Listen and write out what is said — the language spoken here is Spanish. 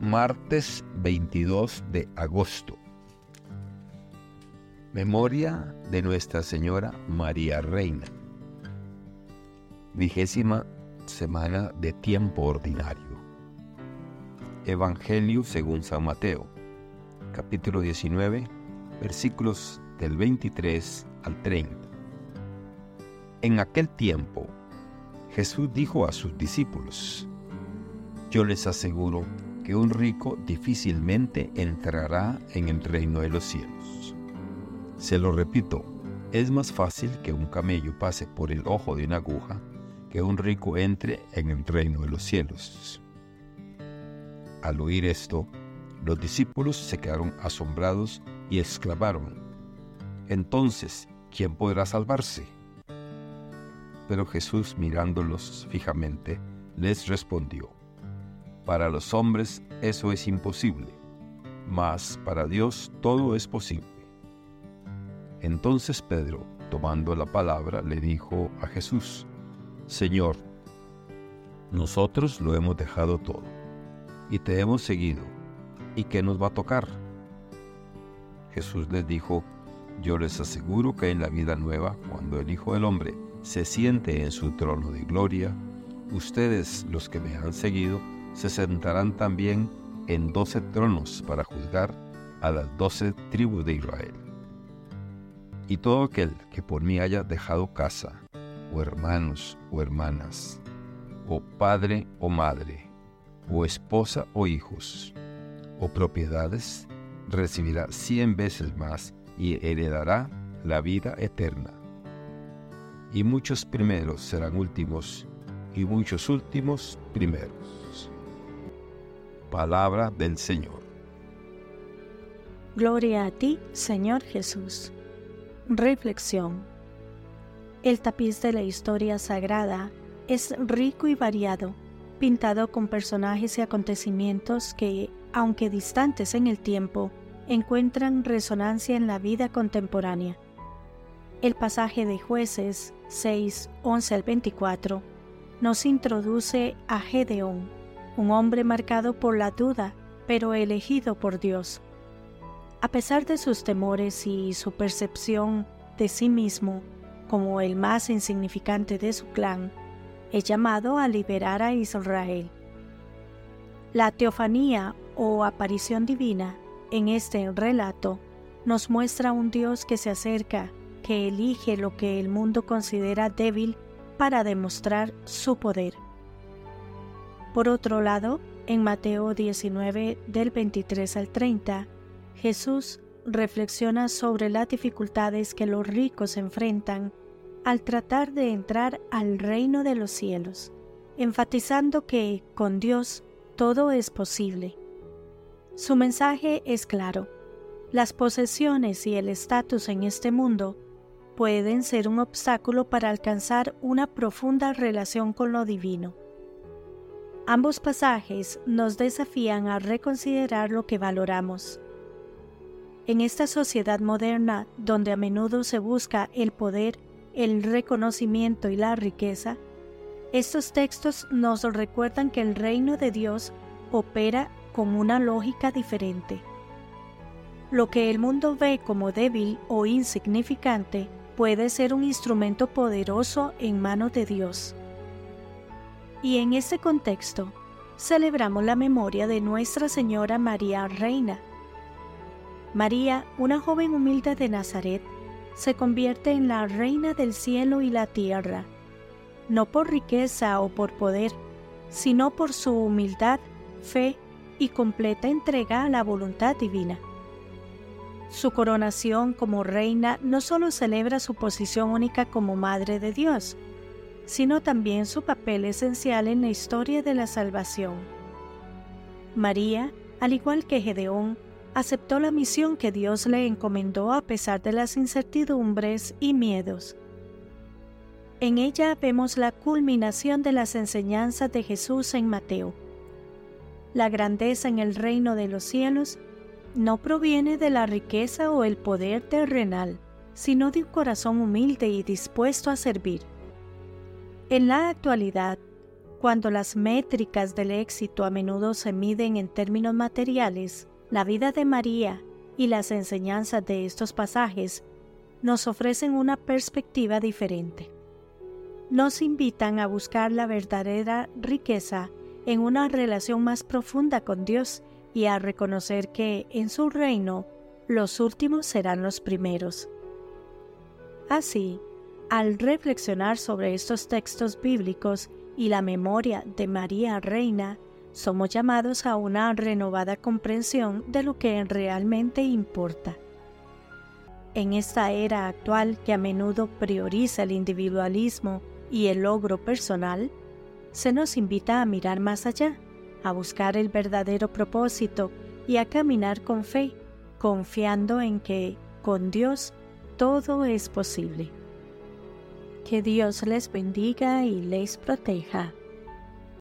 martes 22 de agosto. Memoria de Nuestra Señora María Reina. Vigésima semana de tiempo ordinario. Evangelio según San Mateo, capítulo 19, versículos del 23 al 30. En aquel tiempo, Jesús dijo a sus discípulos, Yo les aseguro que un rico difícilmente entrará en el reino de los cielos. Se lo repito, es más fácil que un camello pase por el ojo de una aguja que un rico entre en el reino de los cielos. Al oír esto, los discípulos se quedaron asombrados y exclamaron, Entonces, ¿quién podrá salvarse? Pero Jesús mirándolos fijamente, les respondió, para los hombres eso es imposible, mas para Dios todo es posible. Entonces Pedro, tomando la palabra, le dijo a Jesús, Señor, nosotros lo hemos dejado todo y te hemos seguido, ¿y qué nos va a tocar? Jesús les dijo, yo les aseguro que en la vida nueva, cuando el Hijo del Hombre se siente en su trono de gloria, ustedes los que me han seguido se sentarán también en doce tronos para juzgar a las doce tribus de Israel. Y todo aquel que por mí haya dejado casa, o hermanos o hermanas, o padre o madre, o esposa o hijos, o propiedades, recibirá cien veces más y heredará la vida eterna. Y muchos primeros serán últimos, y muchos últimos primeros. Palabra del Señor. Gloria a ti, Señor Jesús. Reflexión. El tapiz de la historia sagrada es rico y variado, pintado con personajes y acontecimientos que, aunque distantes en el tiempo, encuentran resonancia en la vida contemporánea. El pasaje de jueces 6, 11 al 24 nos introduce a Gedeón, un hombre marcado por la duda, pero elegido por Dios. A pesar de sus temores y su percepción de sí mismo como el más insignificante de su clan, es llamado a liberar a Israel. La teofanía o aparición divina en este relato nos muestra un Dios que se acerca, que elige lo que el mundo considera débil para demostrar su poder. Por otro lado, en Mateo 19 del 23 al 30, Jesús reflexiona sobre las dificultades que los ricos enfrentan al tratar de entrar al reino de los cielos, enfatizando que con Dios todo es posible. Su mensaje es claro. Las posesiones y el estatus en este mundo pueden ser un obstáculo para alcanzar una profunda relación con lo divino. Ambos pasajes nos desafían a reconsiderar lo que valoramos. En esta sociedad moderna, donde a menudo se busca el poder, el reconocimiento y la riqueza, estos textos nos recuerdan que el reino de Dios opera con una lógica diferente. Lo que el mundo ve como débil o insignificante puede ser un instrumento poderoso en manos de Dios. Y en ese contexto, celebramos la memoria de Nuestra Señora María Reina. María, una joven humilde de Nazaret, se convierte en la reina del cielo y la tierra, no por riqueza o por poder, sino por su humildad, fe y completa entrega a la voluntad divina. Su coronación como reina no solo celebra su posición única como Madre de Dios, sino también su papel esencial en la historia de la salvación. María, al igual que Gedeón, aceptó la misión que Dios le encomendó a pesar de las incertidumbres y miedos. En ella vemos la culminación de las enseñanzas de Jesús en Mateo. La grandeza en el reino de los cielos no proviene de la riqueza o el poder terrenal, sino de un corazón humilde y dispuesto a servir. En la actualidad, Cuando las métricas del éxito a menudo se miden en términos materiales, la vida de María y las enseñanzas de estos pasajes nos ofrecen una perspectiva diferente. Nos invitan a buscar la verdadera riqueza en una relación más profunda con Dios y a reconocer que en su reino los últimos serán los primeros. Así, al reflexionar sobre estos textos bíblicos y la memoria de María Reina, somos llamados a una renovada comprensión de lo que realmente importa. En esta era actual que a menudo prioriza el individualismo y el logro personal, se nos invita a mirar más allá, a buscar el verdadero propósito y a caminar con fe, confiando en que con Dios todo es posible. Que Dios les bendiga y les proteja.